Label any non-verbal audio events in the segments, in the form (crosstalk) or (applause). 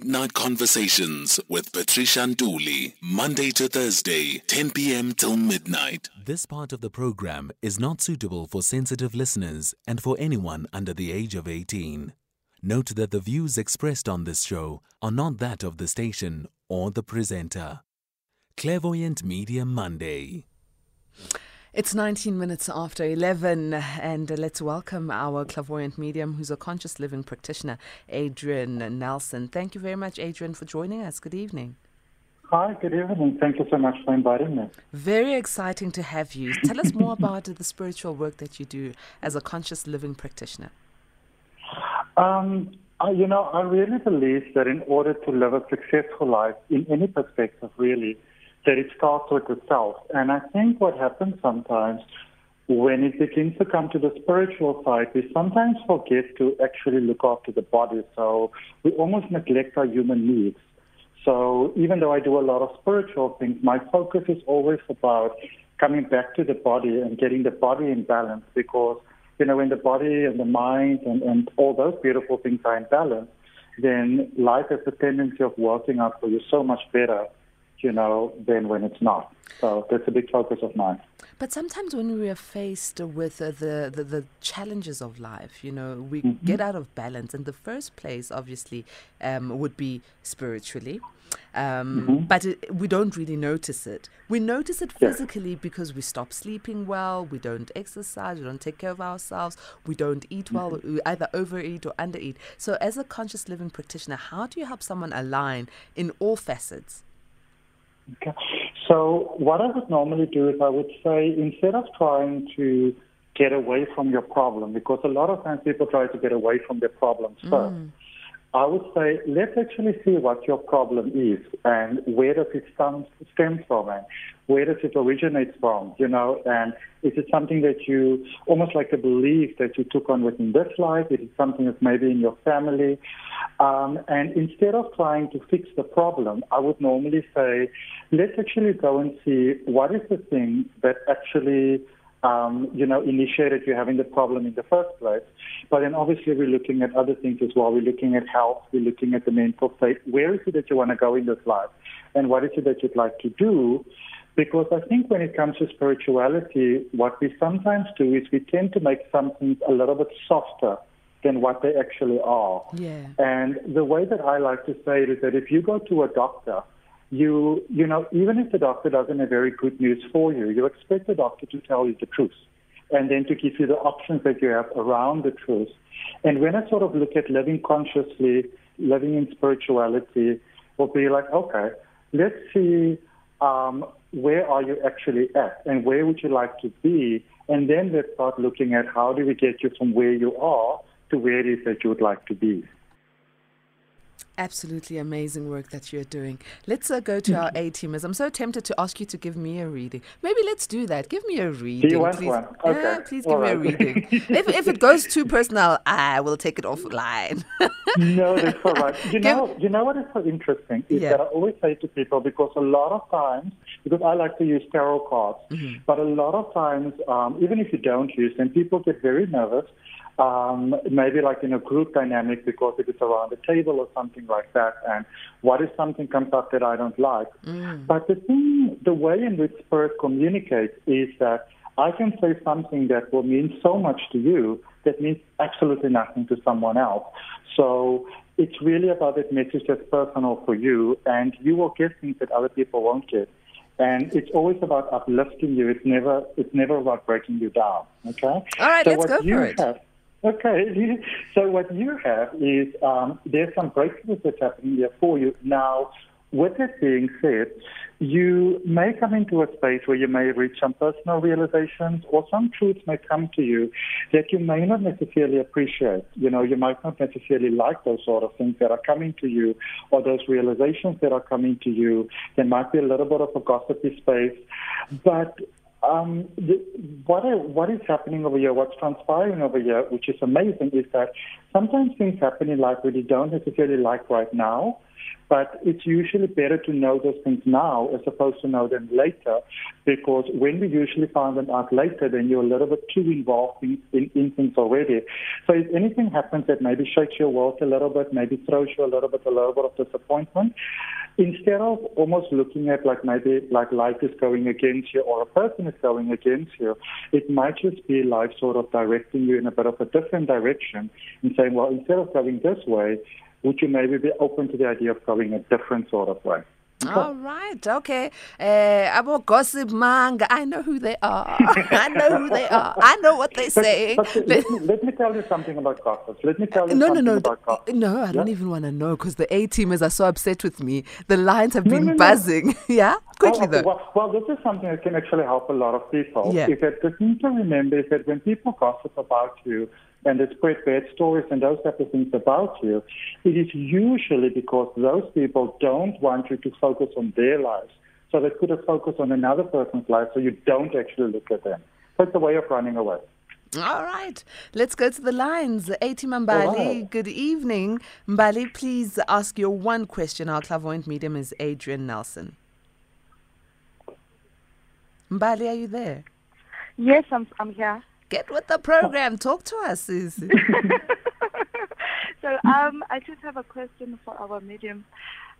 Late Night Conversations with Patricia Nduli, Monday to Thursday, 10 p.m. till midnight. This part of the program is not suitable for sensitive listeners and for anyone under the age of 18. Note that the views expressed on this show are not that of the station or the presenter. Clairvoyant Medium Monday. It's 19 minutes after 11, and let's welcome our clairvoyant medium who's a conscious living practitioner, Adrian Nelson. Thank you very much, Adrian, for joining us. Good evening. Hi, good evening. Thank you so much for inviting me. Very exciting to have you. Tell us more about the spiritual work that you do as a conscious living practitioner. Um, I, you know, I really believe that in order to live a successful life, in any perspective, really, that it starts with the self. And I think what happens sometimes when it begins to come to the spiritual side, we sometimes forget to actually look after the body. So we almost neglect our human needs. So even though I do a lot of spiritual things, my focus is always about coming back to the body and getting the body in balance because, you know, when the body and the mind and, and all those beautiful things are in balance, then life has a tendency of working out for you so much better you know, than when it's not. So that's a big focus of mine. But sometimes when we are faced with uh, the, the, the challenges of life, you know, we Mm-hmm. get out of balance. And the first place, obviously, um, would be spiritually. Um, Mm-hmm. But it, we don't really notice it. We notice it Yeah. physically because we stop sleeping well, we don't exercise, we don't take care of ourselves, we don't eat well, Mm-hmm. we either overeat or undereat. So, as a conscious living practitioner, how do you help someone align in all facets? Okay. So what I would normally do is I would say instead of trying to get away from your problem, because a lot of times people try to get away from their problems mm. first. I would say let's actually see what your problem is and where does it stem, from and where does it originate from, you know, and is it something that you almost like a belief that you took on within this life? Is it something that's maybe in your family? Um, and instead of trying to fix the problem, I would normally say, let's actually go and see what is the thing that actually um, you know, initiated you having the problem in the first place. But then obviously we're looking at other things as well. We're looking at health. We're looking at the mental state. Where is it that you want to go in this life? And what is it that you'd like to do? Because I think when it comes to spirituality, what we sometimes do is we tend to make some things a little bit softer than what they actually are. Yeah. And the way that I like to say it is that if you go to a doctor, you you know, even if the doctor doesn't have very good news for you, you expect the doctor to tell you the truth and then to give you the options that you have around the truth. And when I sort of look at living consciously, living in spirituality, will be like, okay, let's see um, where are you actually at and where would you like to be? And then let's start looking at how do we get you from where you are to where it is that you would like to be. Absolutely amazing work that you're doing. Let's uh, go to our A teamers. I'm so tempted to ask you to give me a reading. Maybe let's do that. Give me a reading. want please. one? Yeah, Okay. please All give me a reading. (laughs) if, if it goes too personal, I will take it offline. no, that's all right. (laughs) You know, you know what is so interesting is Yeah. that I always say to people because a lot of times, because I like to use tarot cards, Mm-hmm. but a lot of times, um, even if you don't use them, people get very nervous. Um, maybe like in a group dynamic because if it is around a table or something like that. And what if something comes up that I don't like? But the thing, the way in which spirit communicates is that I can say something that will mean so much to you that means absolutely nothing to someone else. So it's really about that message that's personal for you, and you will get things that other people won't get. And it's always about uplifting you. It's never it's never about breaking you down. Okay. All right, so let's go for it. Have, okay. (laughs) So what you have is um, there's some breakthroughs that's happening there for you now. With that being said, you may come into a space where you may reach some personal realizations or some truths may come to you that you may not necessarily appreciate. You know, you might not necessarily like those sort of things that are coming to you or those realizations that are coming to you. There might be a little bit of a gossipy space, but um, the, what, I, what is happening over here, what's transpiring over here, which is amazing, is that sometimes things happen in life that you don't necessarily like right now, but it's usually better to know those things now as opposed to know them later, because when we usually find them out later, then you're a little bit too involved in, in, in things already. So if anything happens that maybe shakes your world a little bit, maybe throws you a little bit, a little bit of disappointment, instead of almost looking at like maybe like life is going against you or a person is going against you, it might just be life sort of directing you in a bit of a different direction and saying, well, instead of going this way, would you maybe be open to the idea of going a different sort of way? All right, okay. Uh, about gossip manga, I know who they are. (laughs) I know who they are. I know what they say. But, but let, me, let me tell you something about gossip. Let me tell you no, something no, no, about gossip. no. I don't even want to know because the A teamers are so upset with me. The lines have No, been no, no. buzzing. (laughs) yeah, quickly Oh, okay. though. Well, well, this is something that can actually help a lot of people. Yeah. Is that the thing to remember is that when people gossip about you and they spread bad stories and those type of things about you, it is usually because those people don't want you to focus on their lives. So they could have focused on another person's life so you don't actually look at them. That's it's a way of running away. All right, let's go to the lines. A team Mbali, All right. good evening. Mbali, please ask your one question. Our clairvoyant medium is Adrian Nelson. Mbali, are you there? Yes, I'm I'm here. Get with the program. Talk to us, Susie. (laughs) So um, I just have a question for our medium.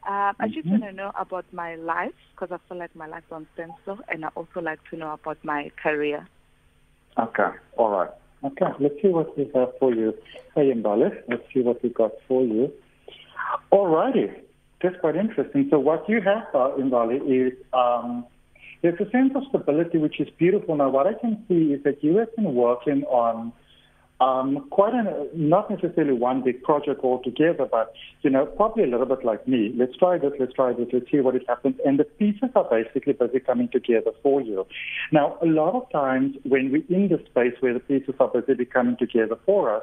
Um, I just want to know about my life because I feel like my life is on standstill, and I also like to know about my career. Okay, all right. Okay, let's see what we have for you. Hey, Mbali, let's see what we got for you. All righty, that's quite interesting. So what you have, uh, Mbali, is um, there's a sense of stability which is beautiful. Now, what I can see is that you have been working on um, quite not necessarily one big project altogether, but, you know, probably a little bit like me. Let's try this, let's try this, let's see what it happens. And the pieces are basically busy coming together for you. Now, a lot of times when we're in the space where the pieces are busy coming together for us,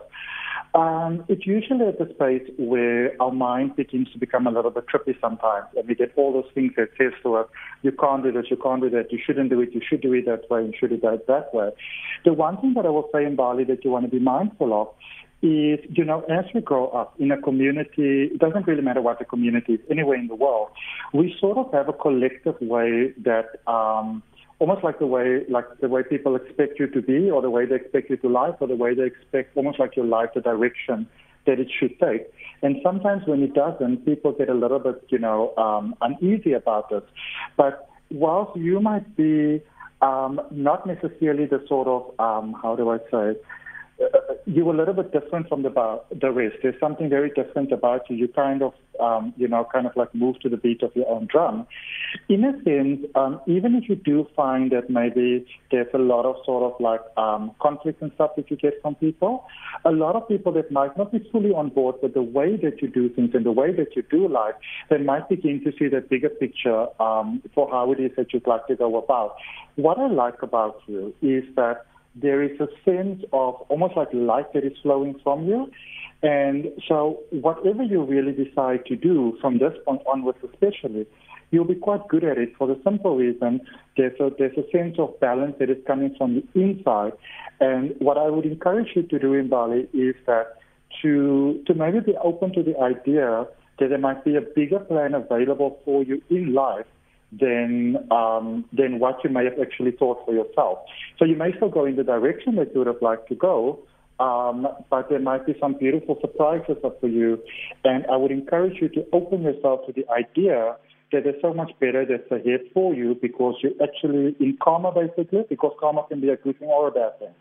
um, it's usually at the space where our mind begins to become a little bit trippy sometimes, and we get all those things that says to us, "You can't do this, you can't do that, you shouldn't do it, you should do it that way, you should do it that way." The one thing that I will say Mbali that you want to be mindful of is, you know, as we grow up in a community, it doesn't really matter what the community is, anywhere in the world, we sort of have a collective way that. Um, almost like the way like the way people expect you to be or the way they expect you to live or the way they expect almost like your life the direction that it should take and sometimes when it doesn't people get a little bit you know um, uneasy about this but whilst you might be um, not necessarily the sort of um, how do i say uh, you're a little bit different from the the rest. There's something very different about you. You kind of, um, you know, kind of like move to the beat of your own drum. In a sense, um, even if you do find that maybe there's a lot of sort of like um, conflict and stuff that you get from people, a lot of people that might not be fully on board with the way that you do things and the way that you do life, they might begin to see the bigger picture um, for how it is that you'd like to go about. What I like about you is that there is a sense of almost like light that is flowing from you. And so, whatever you really decide to do from this point onwards, especially, you'll be quite good at it for the simple reason there's a, there's a sense of balance that is coming from the inside. And what I would encourage you to do Mbali is that to, to maybe be open to the idea that there might be a bigger plan available for you in life than um, than what you may have actually thought for yourself. So you may still go in the direction that you would have liked to go, um, but there might be some beautiful surprises up for you. And I would encourage you to open yourself to the idea that there's so much better that's ahead for you because you're actually in karma basically, because karma can be a good thing or a bad thing.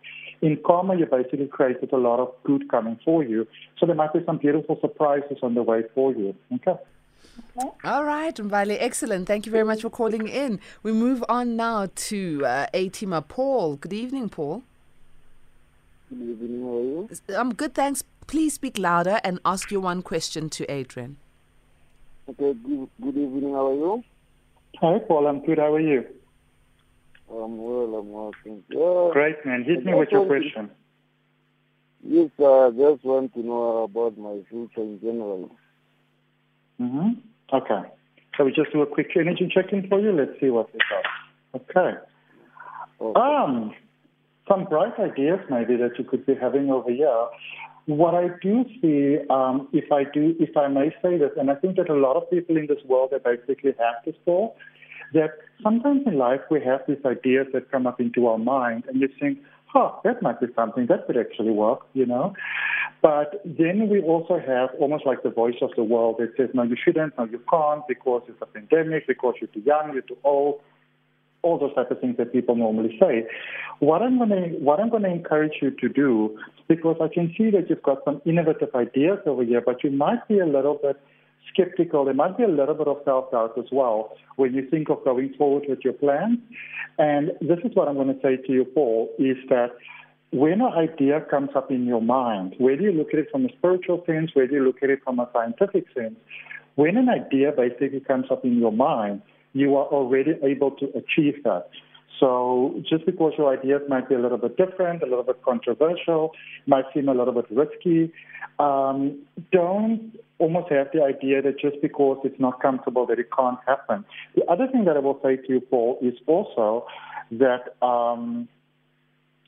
In karma, you basically created a lot of good coming for you. So there might be some beautiful surprises on the way for you. Okay. All right, Mbali, excellent. Thank you very much for calling in. We move on now to uh, A teamer Paul. Good evening, Paul. Good evening, how are you? I'm good, thanks. Please speak louder and ask your one question to Adrian. Okay, good, good evening, how are you? Hi, Paul. I'm good. How are you? I'm well, I'm well, thank you. Great, man. Hit me with your question. Yes, I just want to know about my future in general. Hmm Okay. So we just do a quick energy check-in for you. Let's see what we got. Okay. Um, some bright ideas maybe that you could be having over here. What I do see, um, if I do, if I may say this, and I think that a lot of people in this world that basically have this for, that sometimes in life we have these ideas that come up into our mind, and you think, "Huh, that might be something that could actually work," you know. But then we also have almost like the voice of the world that says, "No, you shouldn't. No, you can't because it's a pandemic. Because you're too young. You're too old." all those type of things that people normally say. What I'm going to what I'm going to encourage you to do, because I can see that you've got some innovative ideas over here, but you might be a little bit skeptical. There might be a little bit of self doubt as well when you think of going forward with your plans. And this is what I'm going to say to you, Paul, is that when an idea comes up in your mind, whether you look at it from a spiritual sense, whether you look at it from a scientific sense, when an idea basically comes up in your mind, you are already able to achieve that. So just because your ideas might be a little bit different, a little bit controversial, might seem a little bit risky, um, don't almost have the idea that just because it's not comfortable that it can't happen. The other thing that I will say to you, Paul, is also that um,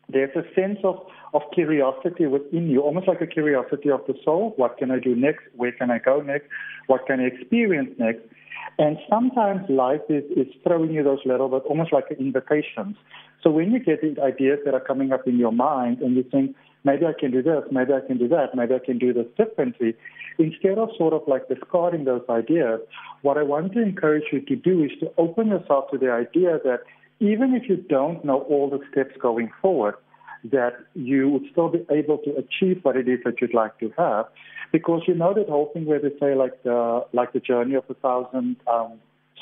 there's a sense of, of curiosity within you, almost like a curiosity of the soul. What can I do next? Where can I go next? What can I experience next? And sometimes life is, is throwing you those little bit, almost like invitations. So when you get these ideas that are coming up in your mind and you think, maybe I can do this, maybe I can do that, maybe I can do this differently, instead of sort of like discarding those ideas, what I want to encourage you to do is to open yourself to the idea that even if you don't know all the steps going forward, that you would still be able to achieve what it is that you'd like to have. Because you know that whole thing where they say like the like the journey of a thousand um,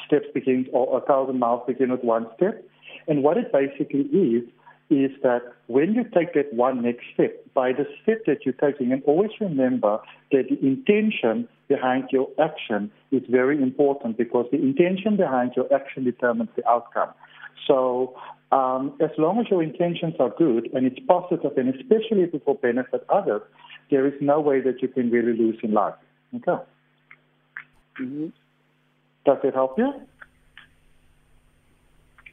steps begins or a thousand miles begin with one step. And what it basically is is that when you take that one next step, by the step that you're taking, and always remember that the intention behind your action is very important because the intention behind your action determines the outcome. So um, as long as your intentions are good and it's positive, and especially if it will benefit others, there is no way that you can really lose in life. Okay. Mm-hmm. Does it help you?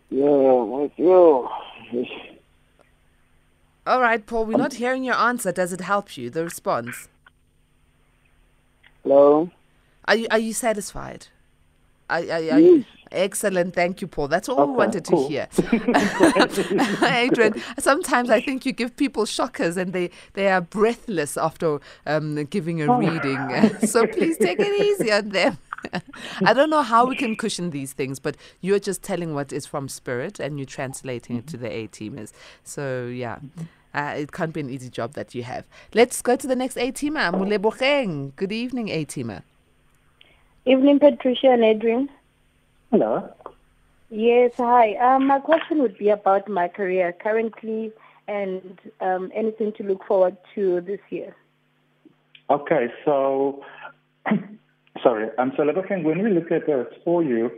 Yeah, I feel. All right, Paul, we're not hearing your answer. Does it help you, the response? Hello? Are you, are you satisfied? Are, are, are Yes. you, excellent. Thank you, Paul. That's all we wanted cool. to hear. (laughs) Adrian, sometimes I think you give people shockers and they, they are breathless after um, giving a Oh. reading. (laughs) so please take it easy on them. (laughs) I don't know how we can cushion these things, but you're just telling what is from spirit and you're translating it to the A teamers. So, yeah. Uh, it can't be an easy job that you have. Let's go to the next A teamer. Muleboheng. Good evening, A teamer. Evening, Patricia and Adrian. Hello. Yes, hi. Um, my question would be about my career currently and um, anything to look forward to this year. Okay, so (clears throat) sorry, I'm so looking when we look at this for you,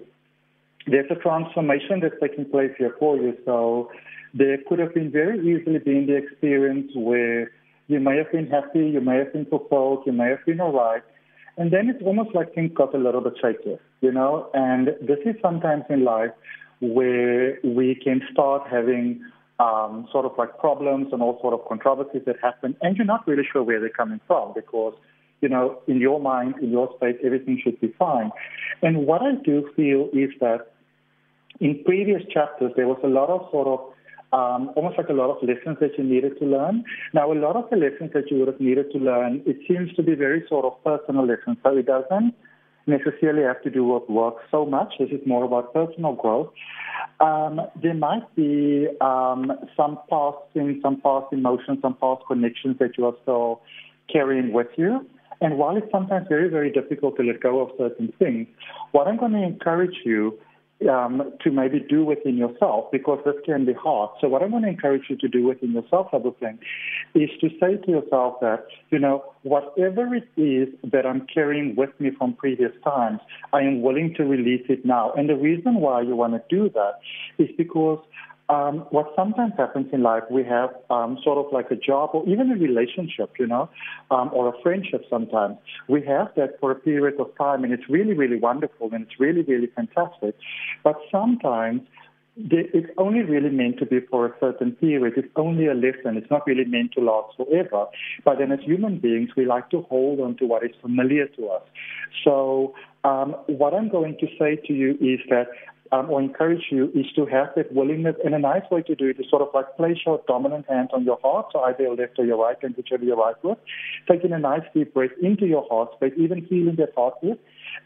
there's a transformation that's taking place here for you. So there could have been very easily been the experience where you may have been happy, you may have been fulfilled, you may have been all right. And then it's almost like things got a little bit shaky, you know? And this is sometimes in life where we can start having um, sort of like problems and all sort of controversies that happen, and you're not really sure where they're coming from because, you know, in your mind, in your space, everything should be fine. And what I do feel is that in previous chapters, there was a lot of sort of um, almost like a lot of lessons that you needed to learn. Now, a lot of the lessons that you would have needed to learn, it seems to be very sort of personal lessons. So it doesn't necessarily have to do with work so much. This is more about personal growth. Um, there might be um, some past things, some past emotions, some past connections that you are still carrying with you. And while it's sometimes very, very difficult to let go of certain things, what I'm going to encourage you um, to maybe do within yourself, because this can be hard. So what I'm going to encourage you to do within yourself, Thing, is to say to yourself that, you know, whatever it is that I'm carrying with me from previous times, I am willing to release it now. And the reason why you want to do that is because um, what sometimes happens in life, we have um, sort of like a job or even a relationship, you know, um, or a friendship sometimes. We have that for a period of time and it's really, really wonderful and it's really, really fantastic. But sometimes it's only really meant to be for a certain period. It's only a lesson. It's not really meant to last forever. But then as human beings, we like to hold on to what is familiar to us. So um, what I'm going to say to you is that um, or encourage you is to have that willingness. And a nice way to do it is sort of like place your dominant hand on your heart, so either your left or your right hand, whichever you're right with. Taking a nice deep breath into your heart space, even feeling that heartbeat.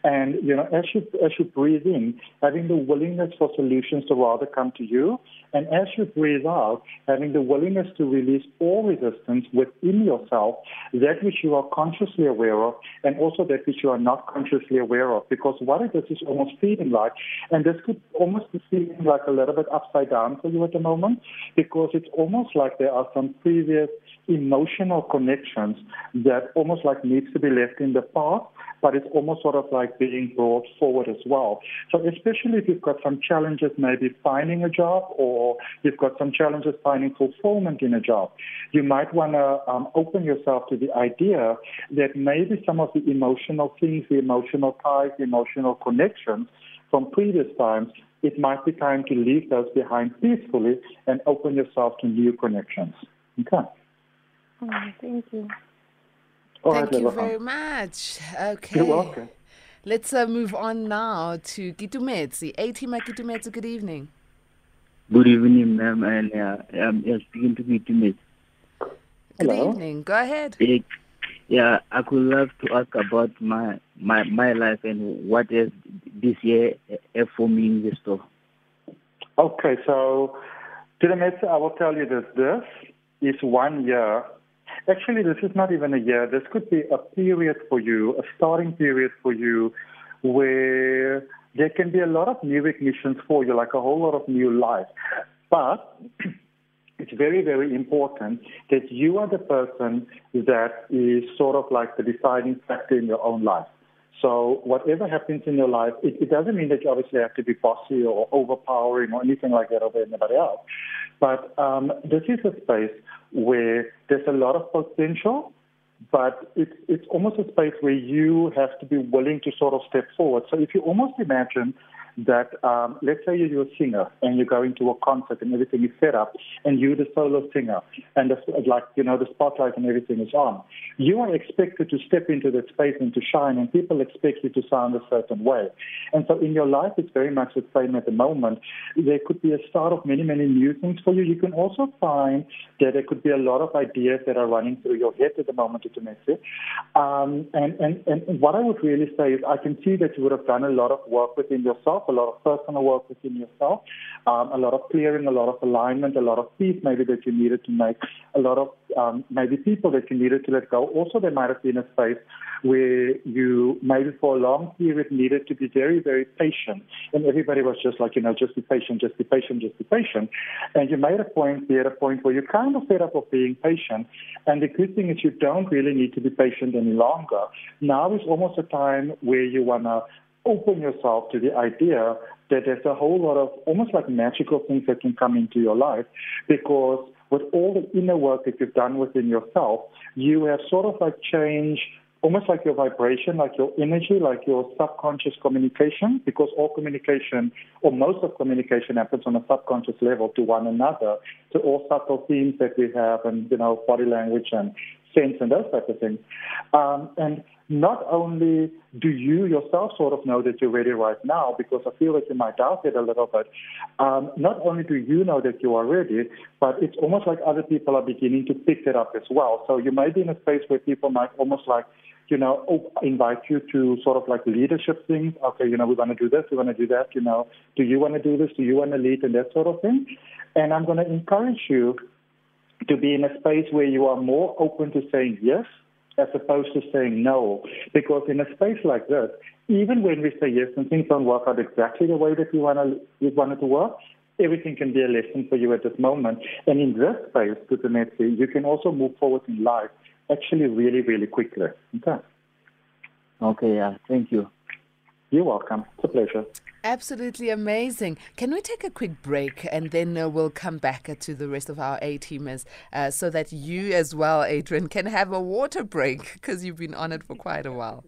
And you know, as you as you breathe in, having the willingness for solutions to rather come to you, and as you breathe out, having the willingness to release all resistance within yourself, that which you are consciously aware of, and also that which you are not consciously aware of. Because what it is is almost feeling like, and this could almost be feeling like a little bit upside down for you at the moment, because it's almost like there are some previous emotional connections that almost like needs to be left in the past, but it's almost sort of like being brought forward as well. So especially if you've got some challenges maybe finding a job or you've got some challenges finding fulfillment in a job, you might want to um, open yourself to the idea that maybe some of the emotional things, the emotional ties, the emotional connections from previous times it might be time to leave those behind peacefully and open yourself to new connections. Okay. Oh, thank you. All Thank right, you Lebogang. very much. Okay. You're welcome. Let's uh, move on now to Keitumetse. Atima Keitumetse, good evening. Good evening, ma'am, and uh, I'm uh, speaking to you, Timothy. Good Hello. evening. Go ahead. Eh, Yeah, I could love to ask about my my my life and what is this year uh, for me in the store. Okay, so to the I will tell you this. This is one year. Actually, this is not even a year. This could be a period for you, a starting period for you, where there can be a lot of new ignitions for you, like a whole lot of new life. But (clears throat) it's very, very important that you are the person that is sort of like the deciding factor in your own life. So whatever happens in your life, it, it doesn't mean that you obviously have to be bossy or overpowering or anything like that over anybody else. But um, this is a space where there's a lot of potential, but it's it's almost a space where you have to be willing to sort of step forward. So if you almost imagine that, um, let's say you're a singer and you're going to a concert and everything is set up, and you're the solo singer, and the, like you know the spotlight and everything is on, you are expected to step into that space and to shine, and people expect you to sound a certain way. And so in your life, it's very much the same at the moment. There could be a start of many, many new things for you. You can also find that there could be a lot of ideas that are running through your head at the moment, to message. Um, and, and, and what I would really say is I can see that you would have done a lot of work within yourself, a lot of personal work within yourself, um, a lot of clearing, a lot of alignment, a lot of peace maybe that you needed to make, a lot of um, maybe people that you needed to let go. Also, there might have been a space where you maybe for a long period needed to be very, very patient. And everybody was just like, you know, just be patient, just be patient, just be patient. And you made a point, be at a point where you're kind of fed up of being patient. And the good thing is you don't really need to be patient any longer. Now is almost a time where you want to open yourself to the idea that there's a whole lot of almost like magical things that can come into your life because with all the inner work that you've done within yourself, you have sort of like changed almost like your vibration, like your energy, like your subconscious communication, because all communication or most of communication happens on a subconscious level to one another, to all subtle themes that we have and, you know, body language and sense and those types of things. Um, and not only do you yourself sort of know that you're ready right now, because I feel that you might doubt it a little bit, um, not only do you know that you are ready, but it's almost like other people are beginning to pick it up as well. So you may be in a space where people might almost like, you know, oh, invite you to sort of like leadership things. Okay, you know, we want to do this, we want to do that, you know, do you want to do this, do you want to lead, and that sort of thing. And I'm going to encourage you to be in a space where you are more open to saying yes as opposed to saying no. Because in a space like this, even when we say yes and things don't work out exactly the way that we want to, we want it to work, everything can be a lesson for you at this moment. And in this space, Keitumetse, you can also move forward in life actually really, really quickly. Okay. Okay, yeah, thank you. You're welcome. It's a pleasure. Absolutely amazing. Can we take a quick break and then uh, we'll come back uh, to the rest of our A teamers uh, so that you as well, Adrian, can have a water break because you've been on it for quite a while.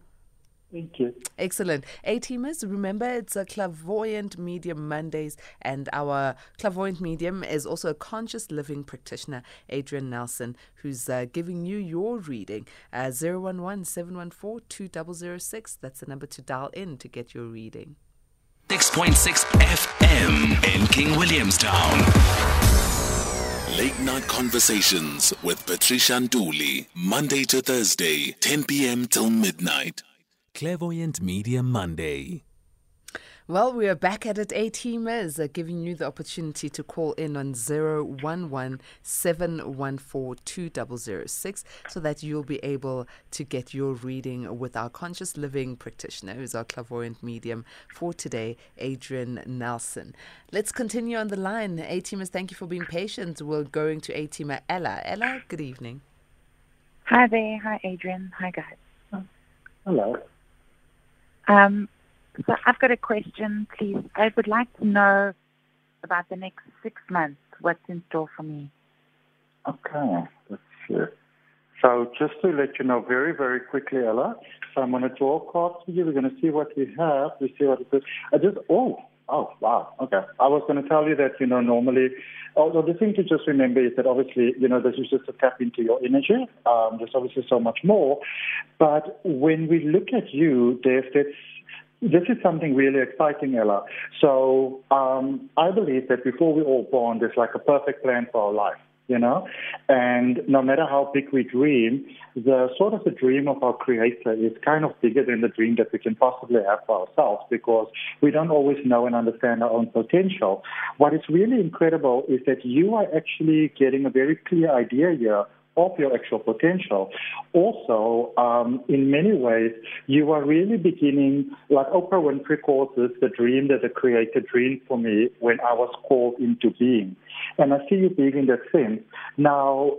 Thank you. Excellent. A teamers, remember it's a clairvoyant medium Mondays, and our clairvoyant medium is also a conscious living practitioner, Adrian Nelson, who's uh, giving you your reading. Uh, 011 714 2006. That's the number to dial in to get your reading. 6.6 FM in King Williamstown. Late night conversations with Patricia Nduli, Monday to Thursday, 10 p.m. till midnight. Clairvoyant Medium Monday. Well, we are back at it, A teamers, uh, giving you the opportunity to call in on 011 714 so that you'll be able to get your reading with our conscious living practitioner, who's our clairvoyant medium for today, Adrian Nelson. Let's continue on the line. A teamers, thank you for being patient. We're going to A teamer Ella. Ella, good evening. Hi there. Hi, Adrian. Hi, guys. Hello. Um, so I've got a question, please. I would like to know about the next six months. What's in store for me? Okay. So just to let you know very, very quickly, Ella, so I'm going to draw cards for you. We're going to see what we have. We see what it is. I just, oh, oh, wow. Okay. I was going to tell you that, you know, normally, although the thing to just remember is that obviously, you know, this is just a tap into your energy. Um, there's obviously so much more. But when we look at you, there's this this is something really exciting, Ella. So um, I believe that before we're all born, there's like a perfect plan for our life, you know? And no matter how big we dream, the sort of the dream of our creator is kind of bigger than the dream that we can possibly have for ourselves because we don't always know and understand our own potential. What is really incredible is that you are actually getting a very clear idea here of your actual potential. Also, um, in many ways, you are really beginning, like Oprah Winfrey calls this, the dream that the Creator dreamed for me when I was called into being. And I see you being in that sense. Now,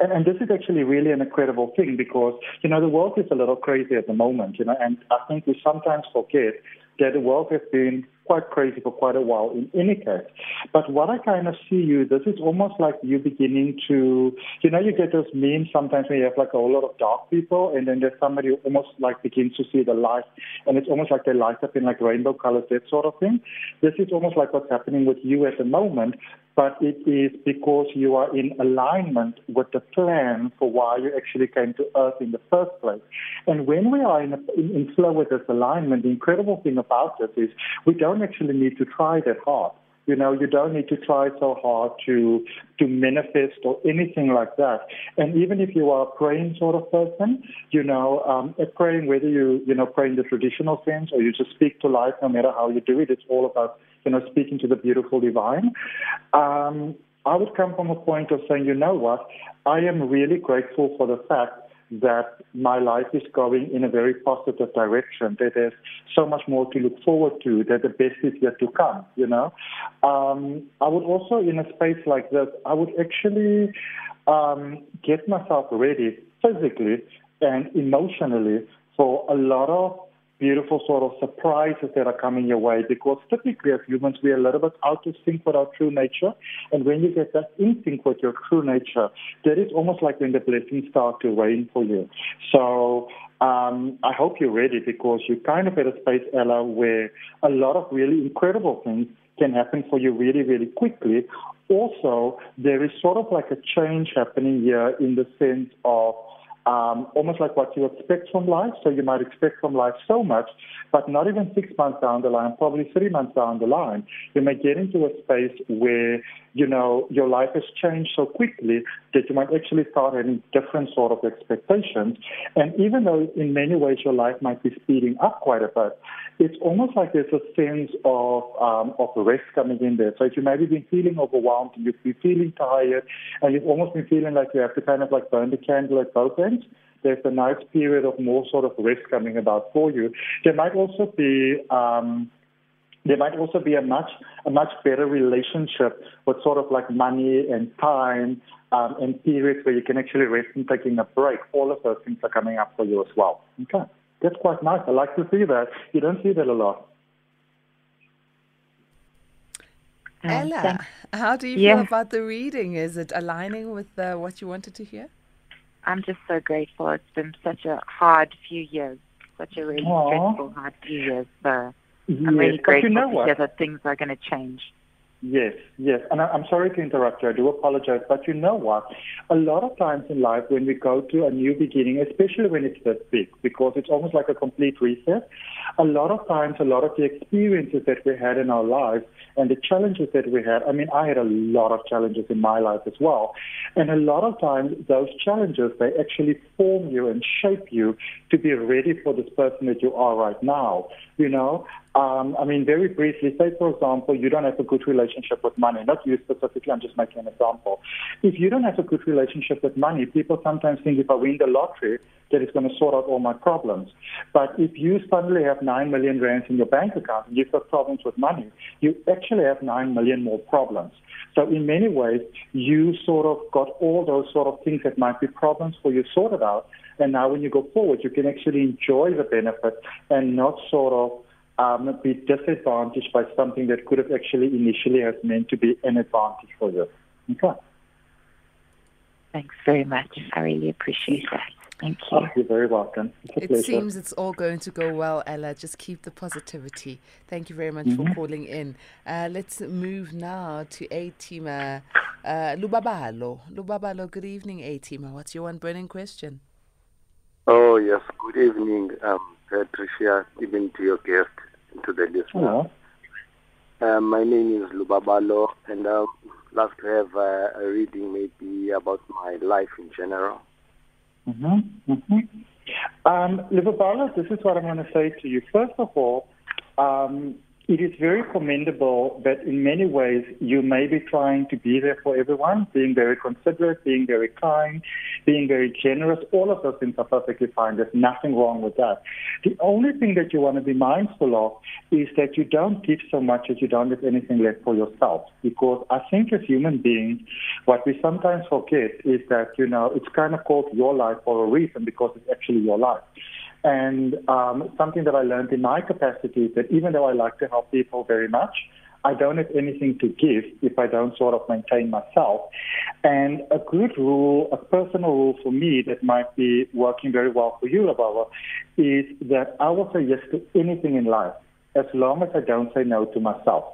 and this is actually really an incredible thing because, you know, the world is a little crazy at the moment, you know, and I think we sometimes forget that the world has been quite crazy for quite a while in any case. But what I kind of see you, this is almost like you beginning to, you know, you get those memes sometimes when you have like a whole lot of dark people and then there's somebody who almost like begins to see the light and it's almost like they light up in like rainbow colors, that sort of thing. This is almost like what's happening with you at the moment, but it is because you are in alignment with the plan for why you actually came to Earth in the first place. And when we are in, a, in, in flow with this alignment, the incredible thing about this is we don't actually need to try that hard. You know, you don't need to try so hard to to manifest or anything like that. And even if you are a praying sort of person, you know, um, praying whether you you know pray in the traditional sense or you just speak to life, no matter how you do it, it's all about you know speaking to the beautiful divine. Um, I would come from a point of saying, you know what, I am really grateful for the fact that my life is going in a very positive direction, that there's so much more to look forward to, that the best is yet to come, you know. Um, I would also, in a space like this, I would actually um, get myself ready physically and emotionally for a lot of beautiful sort of surprises that are coming your way because typically as humans we're a little bit out of sync with our true nature and when you get that in sync with your true nature that is almost like when the blessings start to rain for you so um, I hope you're ready because you're kind of at a space, Ella, where a lot of really incredible things can happen for you really, really quickly. Also, there is sort of like a change happening here in the sense of um, almost like what you expect from life. So you might expect from life so much, but not even six months down the line, probably three months down the line, you may get into a space where, you know, your life has changed so quickly that you might actually start having different sort of expectations. And even though in many ways your life might be speeding up quite a bit, it's almost like there's a sense of um, of rest coming in there. So if you maybe been feeling overwhelmed, you've been feeling tired, and you've almost been feeling like you have to kind of like burn the candle at both ends, there's a nice period of more sort of rest coming about for you. There might also be um, there might also be a much a much better relationship with sort of like money and time um, and periods where you can actually rest and taking a break. All of those things are coming up for you as well. Okay. That's quite nice. I like to see that. You don't see that a lot. Ella, how do you yeah. feel about the reading? Is it aligning with uh, what you wanted to hear? I'm just so grateful. It's been such a hard few years. such a really Aw. stressful, hard few years. So I'm really grateful you know to hear that things are going to change. Yes, yes. And I, I'm sorry to interrupt you. I do apologize. But you know what? A lot of times in life, when we go to a new beginning, especially when it's this big, because it's almost like a complete reset, a lot of times, a lot of the experiences that we had in our lives and the challenges that we had, I mean, I had a lot of challenges in my life as well. And a lot of times, those challenges, they actually form you and shape you to be ready for this person that you are right now. You know, um, I mean, very briefly, say, for example, you don't have a good relationship with money. Not you specifically, I'm just making an example. If you don't have a good relationship with money, people sometimes think if I win the lottery, that it's going to sort out all my problems. But if you suddenly have 9 million rands in your bank account and you've got problems with money, you actually have 9 million more problems. So in many ways, you sort of got all those sort of things that might be problems for you sorted out. And now when you go forward, you can actually enjoy the benefit and not sort of um, be disadvantaged by something that could have actually initially has meant to be an advantage for you. Okay. Thanks very much. I really appreciate that. Thank you. Oh, you're very welcome. It's a It pleasure. seems it's all going to go well, Ella. Just keep the positivity. Thank you very much Mm-hmm. for calling in. Uh, let's move now to A Teamer uh, Lubabalo. Lubabalo, good evening, A Teamer. What's your one burning question? Oh, yes. Good evening, um, Patricia, even to your guest and to the listener. Hello. Um, my name is Lubabalo, and I would love to have uh, a reading maybe about my life in general. Mm-hmm. Mm-hmm. Um, Lubabalo, this is what I'm going to say to you. First of all, um, it is very commendable that in many ways you may be trying to be there for everyone, being very considerate, being very kind, being very generous. All of those things are perfectly fine. There's nothing wrong with that. The only thing that you want to be mindful of is that you don't give so much that you don't have anything left for yourself. Because I think as human beings, what we sometimes forget is that, you know, it's kind of called your life for a reason because it's actually your life. And um, something that I learned in my capacity is that even though I like to help people very much, I don't have anything to give if I don't sort of maintain myself. And a good rule, a personal rule for me that might be working very well for you, Lababa, is that I will say yes to anything in life as long as I don't say no to myself.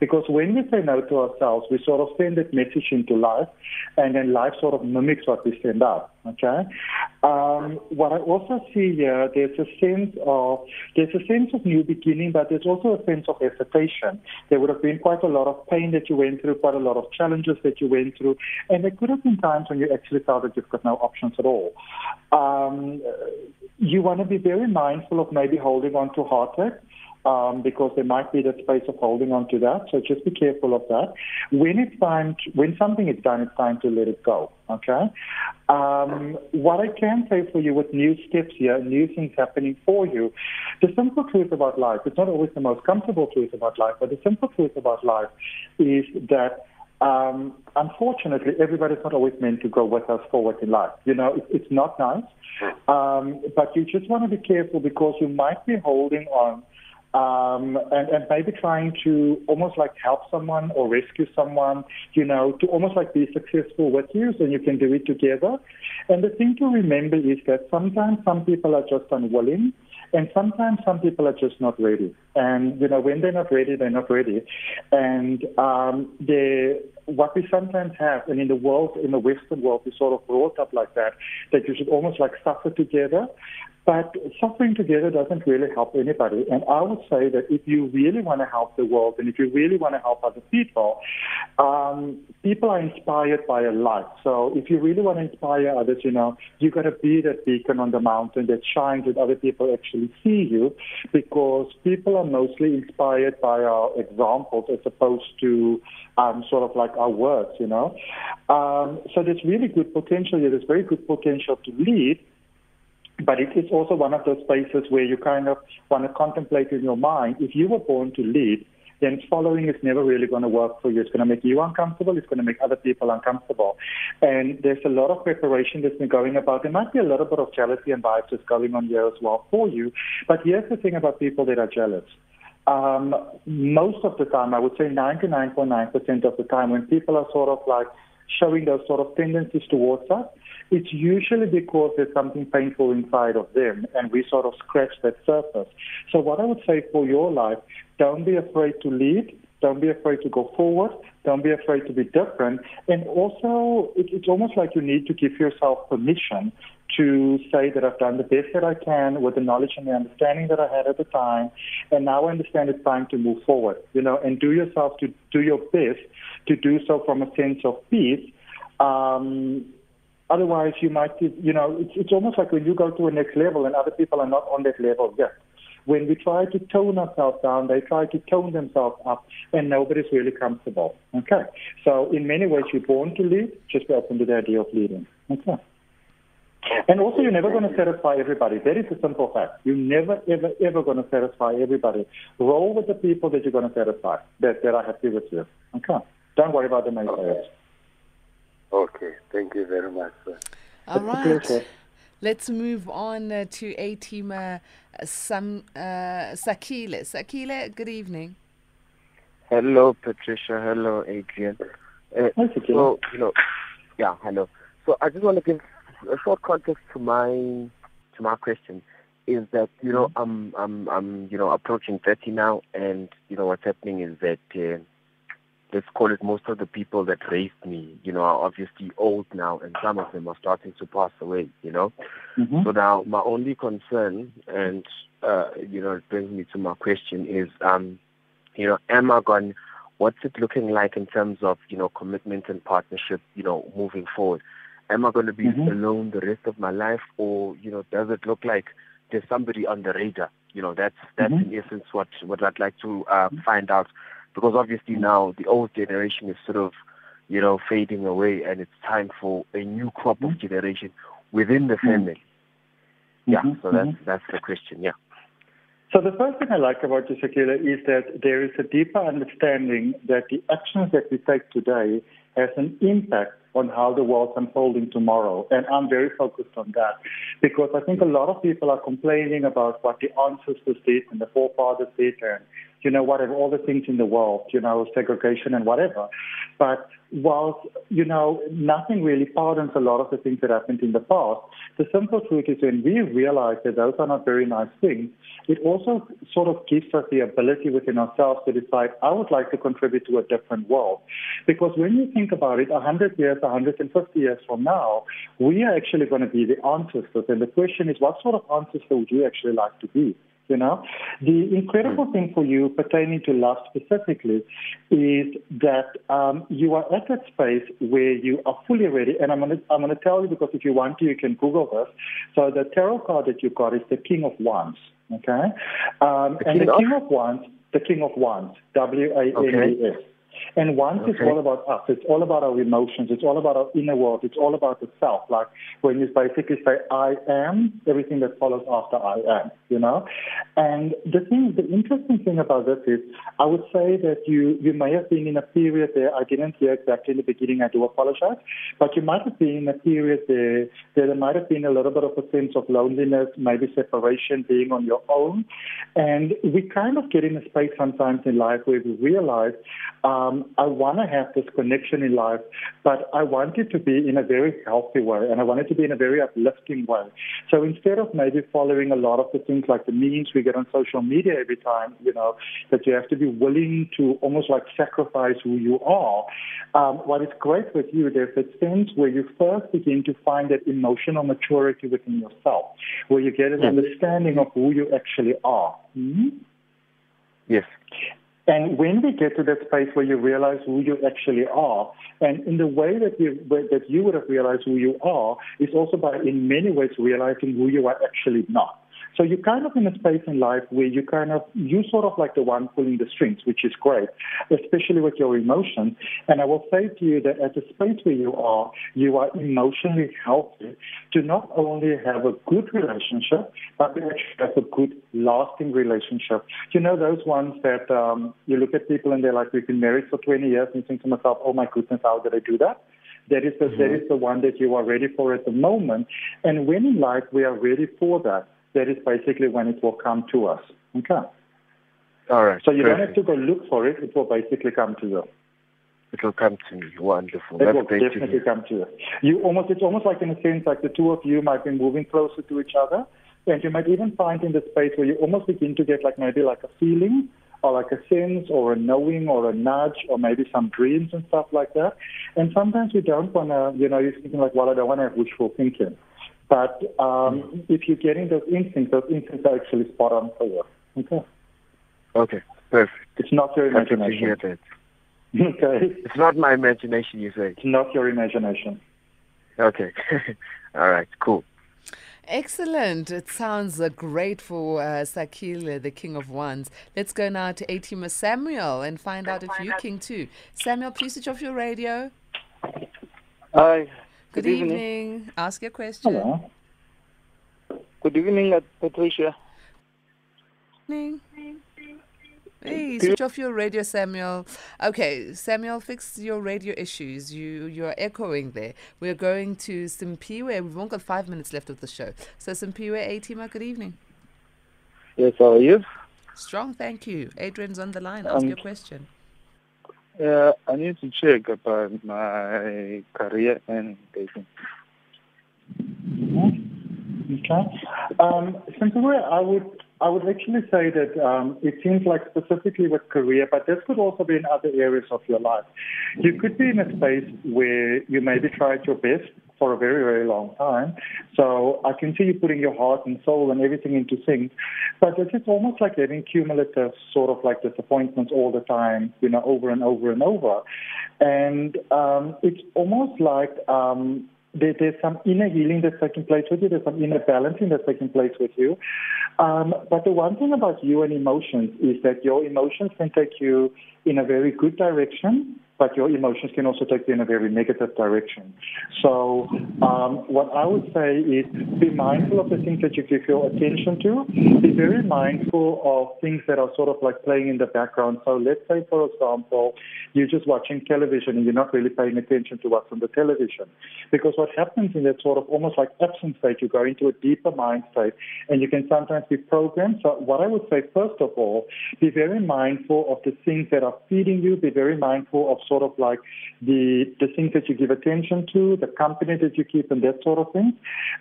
Because when we say no to ourselves, we sort of send that message into life, and then life sort of mimics what we send out. Okay. Um, what I also see here, there's a sense of there's a sense of new beginning, but there's also a sense of hesitation. There would have been quite a lot of pain that you went through, quite a lot of challenges that you went through, and there could have been times when you actually felt that you've got no options at all. Um, you want to be very mindful of maybe holding on to heartache um, because there might be that space of holding on to that. So just be careful of that. When it's time, to, when something is done, it's time to let it go. Okay. Um, what I can say for you with new steps here, new things happening for you, the simple truth about life, it's not always the most comfortable truth about life, but the simple truth about life is that um, unfortunately, everybody's not always meant to go with us forward in life. You know, it, it's not nice, um, but you just want to be careful because you might be holding on um, and, and maybe trying to almost like help someone or rescue someone, you know, to almost like be successful with you so you can do it together. And the thing to remember is that sometimes some people are just unwilling and sometimes some people are just not ready. And, you know, when they're not ready, they're not ready. And um, what we sometimes have, and in the world, in the Western world, we sort of brought up like that, that you should almost like suffer together. But suffering together doesn't really help anybody. And I would say that if you really want to help the world and if you really want to help other people, um, people are inspired by a light. So if you really want to inspire others, you know, you got to be that beacon on the mountain that shines that other people actually see you because people are mostly inspired by our examples as opposed to um, sort of like our words, you know. Um, so there's really good potential here. There's very good potential to lead. But it is also one of those spaces where you kind of want to contemplate in your mind, if you were born to lead, then following is never really going to work for you. It's going to make you uncomfortable. It's going to make other people uncomfortable. And there's a lot of preparation that's been going about. There might be a little bit of jealousy and vibes that's going on here as well for you. But here's the thing about people that are jealous. Um, most of the time, I would say 99.9% of the time, when people are sort of like showing those sort of tendencies towards us, it's usually because there's something painful inside of them and we sort of scratch that surface. So what I would say for your life, don't be afraid to lead. Don't be afraid to go forward. Don't be afraid to be different. And also, it, it's almost like you need to give yourself permission to say that I've done the best that I can with the knowledge and the understanding that I had at the time, and now I understand it's time to move forward. You know, and do yourself to do your best to do so from a sense of peace. Um, otherwise, you might, you know, it's, it's almost like when you go to a next level and other people are not on that level yet. When we try to tone ourselves down, they try to tone themselves up, and nobody's really comfortable. Okay. So, in many ways, you're born to lead. Just be open to the idea of leading. Okay. And also, you're never going to satisfy everybody. That is a simple fact. You're never, ever, ever going to satisfy everybody. Roll with the people that you're going to satisfy, that, that are happy with you. Okay. Don't worry about the naysayers. Okay. Thank you very much, sir. All right. Let's move on uh, to A team uh, Sam, uh, Sakile. Sakile, good evening. Hello, Patricia. Hello, Adrian. Uh, Hi, Sakile. so, you know, yeah, hello. So I just want to give a short context to my to my question. Is that you know I'm I'm I'm you know approaching 30 now, and you know what's happening is that uh, let's call it most of the people that raised me, you know, are obviously old now, and some of them are starting to pass away. You know, Mhm. so now my only concern, and uh, you know, it brings me to my question is, um, you know, am I going? What's it looking like in terms of you know commitment and partnership? You know, moving forward, am I going to be Mhm. alone the rest of my life, or you know, does it look like there's somebody on the radar? You know, that's that's Mhm. in essence what what I'd like to uh, find out, because obviously now the old generation is sort of you know fading away, and it's time for a new crop of generation within the family. Yeah, Mhm, so that's that's the question. Yeah. So the first thing I like about you, Shakila, is that there is a deeper understanding that the actions that we take today has an impact on how the world's unfolding tomorrow. And I'm very focused on that because I think a lot of people are complaining about what the ancestors did and the forefathers did and, you know, whatever, all the things in the world, you know, segregation and whatever. But whilst, you know, nothing really pardons a lot of the things that happened in the past, the simple truth is when we realize that those are not very nice things, it also sort of gives us the ability within ourselves to decide, I would like to contribute to a different world. Because when you think about it, 100 years, 150 years from now, we are actually going to be the ancestors. And the question is, what sort of ancestor would you actually like to be? You know, the incredible thing for you pertaining to love specifically is that um, you are at that space where you are fully ready. And I'm going to I'm going to tell you because if you want to, you can Google this. So the tarot card that you got is the King of Wands. Okay, um, The and the of? King of Wands, the King of Wands, W A N D S. And once it's all about us. It's all about our emotions. It's all about our inner world. It's all about the self. Like when you basically say, I am, everything that follows after I am, you know? And the thing, the interesting thing about this is, I would say that you, you may have been in a period there, I didn't hear exactly in the beginning, I do apologize, but you might have been in a period there, there, there might have been a little bit of a sense of loneliness, maybe separation, being on your own. And we kind of get in a space sometimes in life where we realize, um, I want to have this connection in life, but I want it to be in a very healthy way, and I want it to be in a very uplifting way. So instead of maybe following a lot of the things like the memes we get on social media every time, you know, that you have to be willing to almost like sacrifice who you are, um, what is great with you, there's a sense where you first begin to find that emotional maturity within yourself, where you get an understanding of who you actually are. Mhm. Yes. And when we get to that space where you realize who you actually are, and in the way that you that you would have realized who you are is also by in many ways realizing who you are actually not. So you're kind of in a space in life where you kind of you sort of like the one pulling the strings, which is great, especially with your emotions. And I will say to you that at the space where you are, you are emotionally healthy to not only have a good relationship, but to actually have a good lasting relationship. You know those ones that um, you look at people and they're like, we've been married for 20 years, and think to myself, oh my goodness, how did I do that? That is the, that is the one that you are ready for at the moment. And when in life we are ready for that, that is basically when it will come to us. Okay. All right. So you don't have to go look for it; it will basically come to you. it will come to me. Wonderful. It That's will to definitely hear. come to you. You almost it's almost like in a sense like the two of you might be moving closer to each other, and you might even find in the space where you almost begin to get like maybe like a feeling or like a sense or a knowing or a nudge or maybe some dreams and stuff like that. And sometimes we don't want to, you know, you're thinking like, well, I don't want to have wishful thinking. But um, if you're getting those instincts, those instincts are actually spot on for you. Okay. Okay, perfect. It's not your Happy to imagination. hear that. Okay. It's not my imagination, you say. It's not your imagination. Okay. (laughs) All right, cool. Excellent. It sounds uh, great for uh, Sakile, the King of Wands. Let's go now to Atima Samuel and find out if you're King too. Samuel, please switch off your radio. Hi. Good, Good evening. evening. Ask your question. Hello. Good evening, uh, Patricia. Evening. Hey, switch off your radio, Samuel. Okay, Samuel, fix your radio issues. You you're echoing there. We're going to Simpiwe. We've only got five minutes left of the show. So Simpiwe, Atima, good evening. Yes, how are you? Strong, thank you. Adrian's on the line. Ask Um, your question. Uh, I need to check about my career and dating. Okay. Um, simply, I would I would actually say that um, it seems like specifically with career, but this could also be in other areas of your life. You could be in a space where you maybe tried your best for a very, very long time. So I can see you putting your heart and soul and everything into things, but it's just almost like having cumulative sort of like disappointments all the time, you know, over and over and over. And um, it's almost like um, there, there's some inner healing that's taking place with you. There's some inner balancing that's taking place with you. Um, but the one thing about you and emotions is that your emotions can take you in a very good direction, but your emotions can also take you in a very negative direction. So um, what I would say is be mindful of the things that you give your attention to. Be very mindful of things that are sort of like playing in the background. So let's say, for example, you're just watching television and you're not really paying attention to what's on the television. Because what happens in that sort of almost like absent state, you go into a deeper mind state and you can sometimes be programmed. So what I would say, first of all, be very mindful of the things that are feeding you. Be very mindful of sort of like the, the things that you give attention to, the company that you keep and that sort of thing.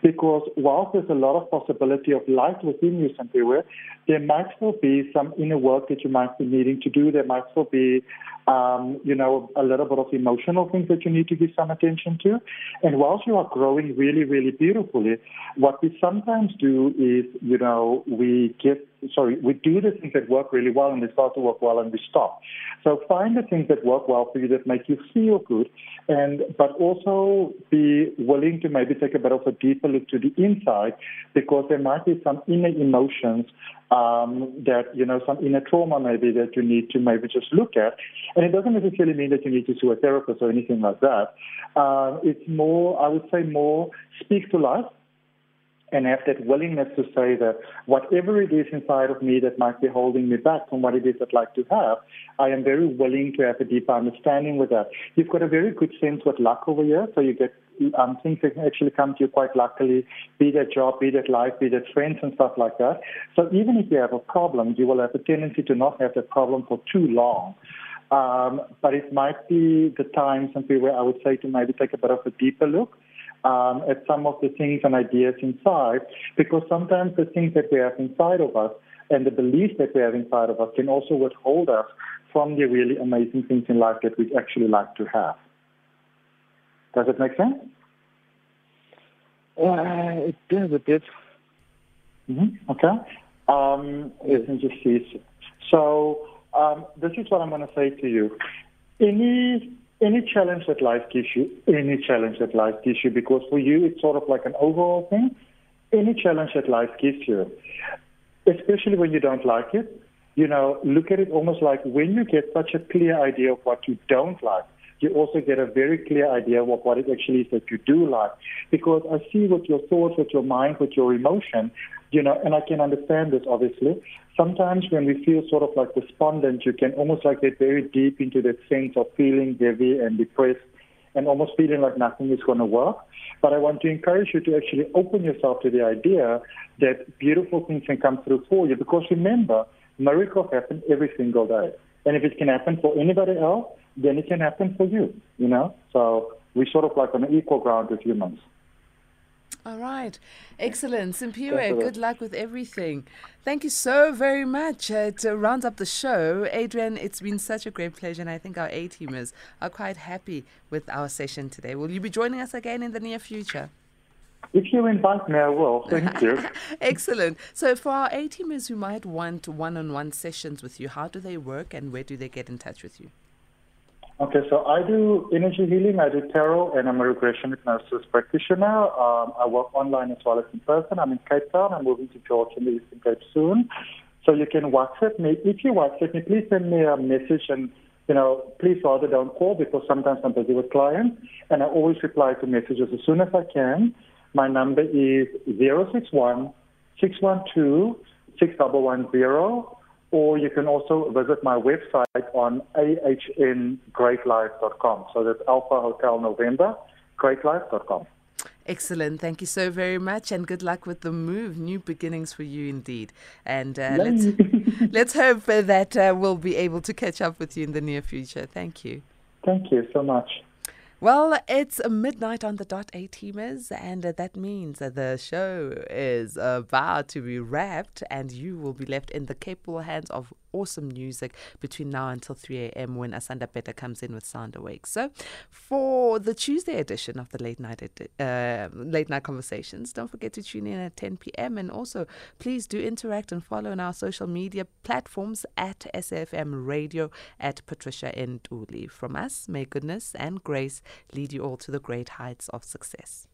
Because whilst there's a lot of possibility of light within you, Santiwe, there might still be some inner work that you might be needing to do. There might still be um, you know, a little bit of emotional things that you need to give some attention to. And whilst you are growing really, really beautifully, what we sometimes do is, you know, we get, sorry, we do the things that work really well and they start to work well and we stop. So find the things that work well for you that make you feel good and, but also be willing to maybe take a bit of a deeper look to the inside because there might be some inner emotions um, that, you know, some inner trauma maybe that you need to maybe just look at. And it doesn't necessarily mean that you need to see a therapist or anything like that. Uh, it's more, I would say, more speak to life and have that willingness to say that whatever it is inside of me that might be holding me back from what it is I'd like to have, I am very willing to have a deeper understanding with that. You've got a very good sense with luck over here, so you get um, things that actually come to you quite luckily, be that job, be that life, be that friends and stuff like that. So even if you have a problem, you will have a tendency to not have that problem for too long. Um, but it might be the time simply where I would say to maybe take a bit of a deeper look um, at some of the things and ideas inside, because sometimes the things that we have inside of us and the beliefs that we have inside of us can also withhold us from the really amazing things in life that we actually like to have. Does it make sense? Uh, it does a bit. Mm-hmm. Okay. Um, let me just see. So um, this is what I'm going to say to you. Any any challenge that life gives you, any challenge that life gives you, because for you it's sort of like an overall thing. Any challenge that life gives you, especially when you don't like it, you know, look at it almost like when you get such a clear idea of what you don't like, you also get a very clear idea of what it actually is that you do like. Because I see with your thoughts, with your mind, with your emotion, you know, and I can understand this obviously. Sometimes when we feel sort of like despondent, you can almost like get very deep into that sense of feeling heavy and depressed and almost feeling like nothing is going to work. But I want to encourage you to actually open yourself to the idea that beautiful things can come through for you. Because remember, miracles happen every single day. And if it can happen for anybody else, then it can happen for you, you know? So we're sort of like on equal ground with humans. All right. Excellent. Simpiwe, good luck with everything. Thank you so very much. Uh, to round up the show, Adrian, it's been such a great pleasure, and I think our A teamers are quite happy with our session today. Will you be joining us again in the near future? If you invite me, I will. Thank (laughs) you. Excellent. So, for our A teamers who might want one on one sessions with you, how do they work and where do they get in touch with you? Okay, so I do energy healing, I do tarot, and I'm a regression hypnosis practitioner. Um, I work online as well as in person. I'm in Cape Town. I'm moving to George in the Eastern Cape soon. So you can WhatsApp me. If you WhatsApp me, please send me a message and, you know, please rather don't call because sometimes I'm busy with clients. And I always reply to messages as soon as I can. My number is 061 612 6110 or you can also visit my website on ahnGreatLife.com. So that's Alpha Hotel November, greatlife.com. Excellent. Thank you so very much, and good luck with the move. New beginnings for you, indeed. And uh, let's (laughs) let's hope that uh, we'll be able to catch up with you in the near future. Thank you. Thank you so much. Well, it's midnight on the dot, A teamers, and that means the show is about to be wrapped, and you will be left in the capable hands of awesome music between now until 3 a.m. when Asanda Beta comes in with Sound Awake. So, for the Tuesday edition of the late night edi- uh, late night conversations, don't forget to tune in at 10 p.m. and also please do interact and follow on our social media platforms at SFM Radio at Patricia Nduli. From us, may goodness and grace lead you all to the great heights of success.